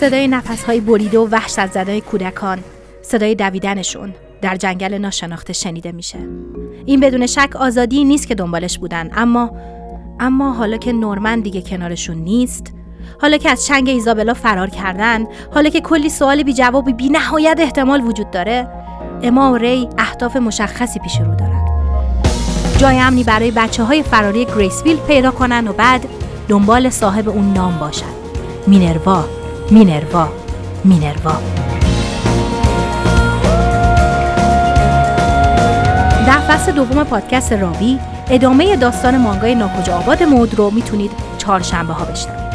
صدای نفسهای بریده و وحشت زده کودکان صدای دویدنشون در جنگل ناشناخته شنیده میشه. این بدون شک آزادی نیست که دنبالش بودن اما اما حالا که نورمن دیگه کنارشون نیست حالا که از چنگ ایزابلا فرار کردن حالا که کلی سوال بی جواب بی نهایت احتمال وجود داره اما و ری اهداف مشخصی پیش رو دارن. جای امنی برای بچه های فراری گریسویل پیدا کنن و بعد دنبال صاحب اون نام باشن. مینروا. مینروا مینروا در فصل دوم پادکست راوی ادامه داستان مانگای ناکجا آباد مود رو می‌تونید چهارشنبه ها بشنوید.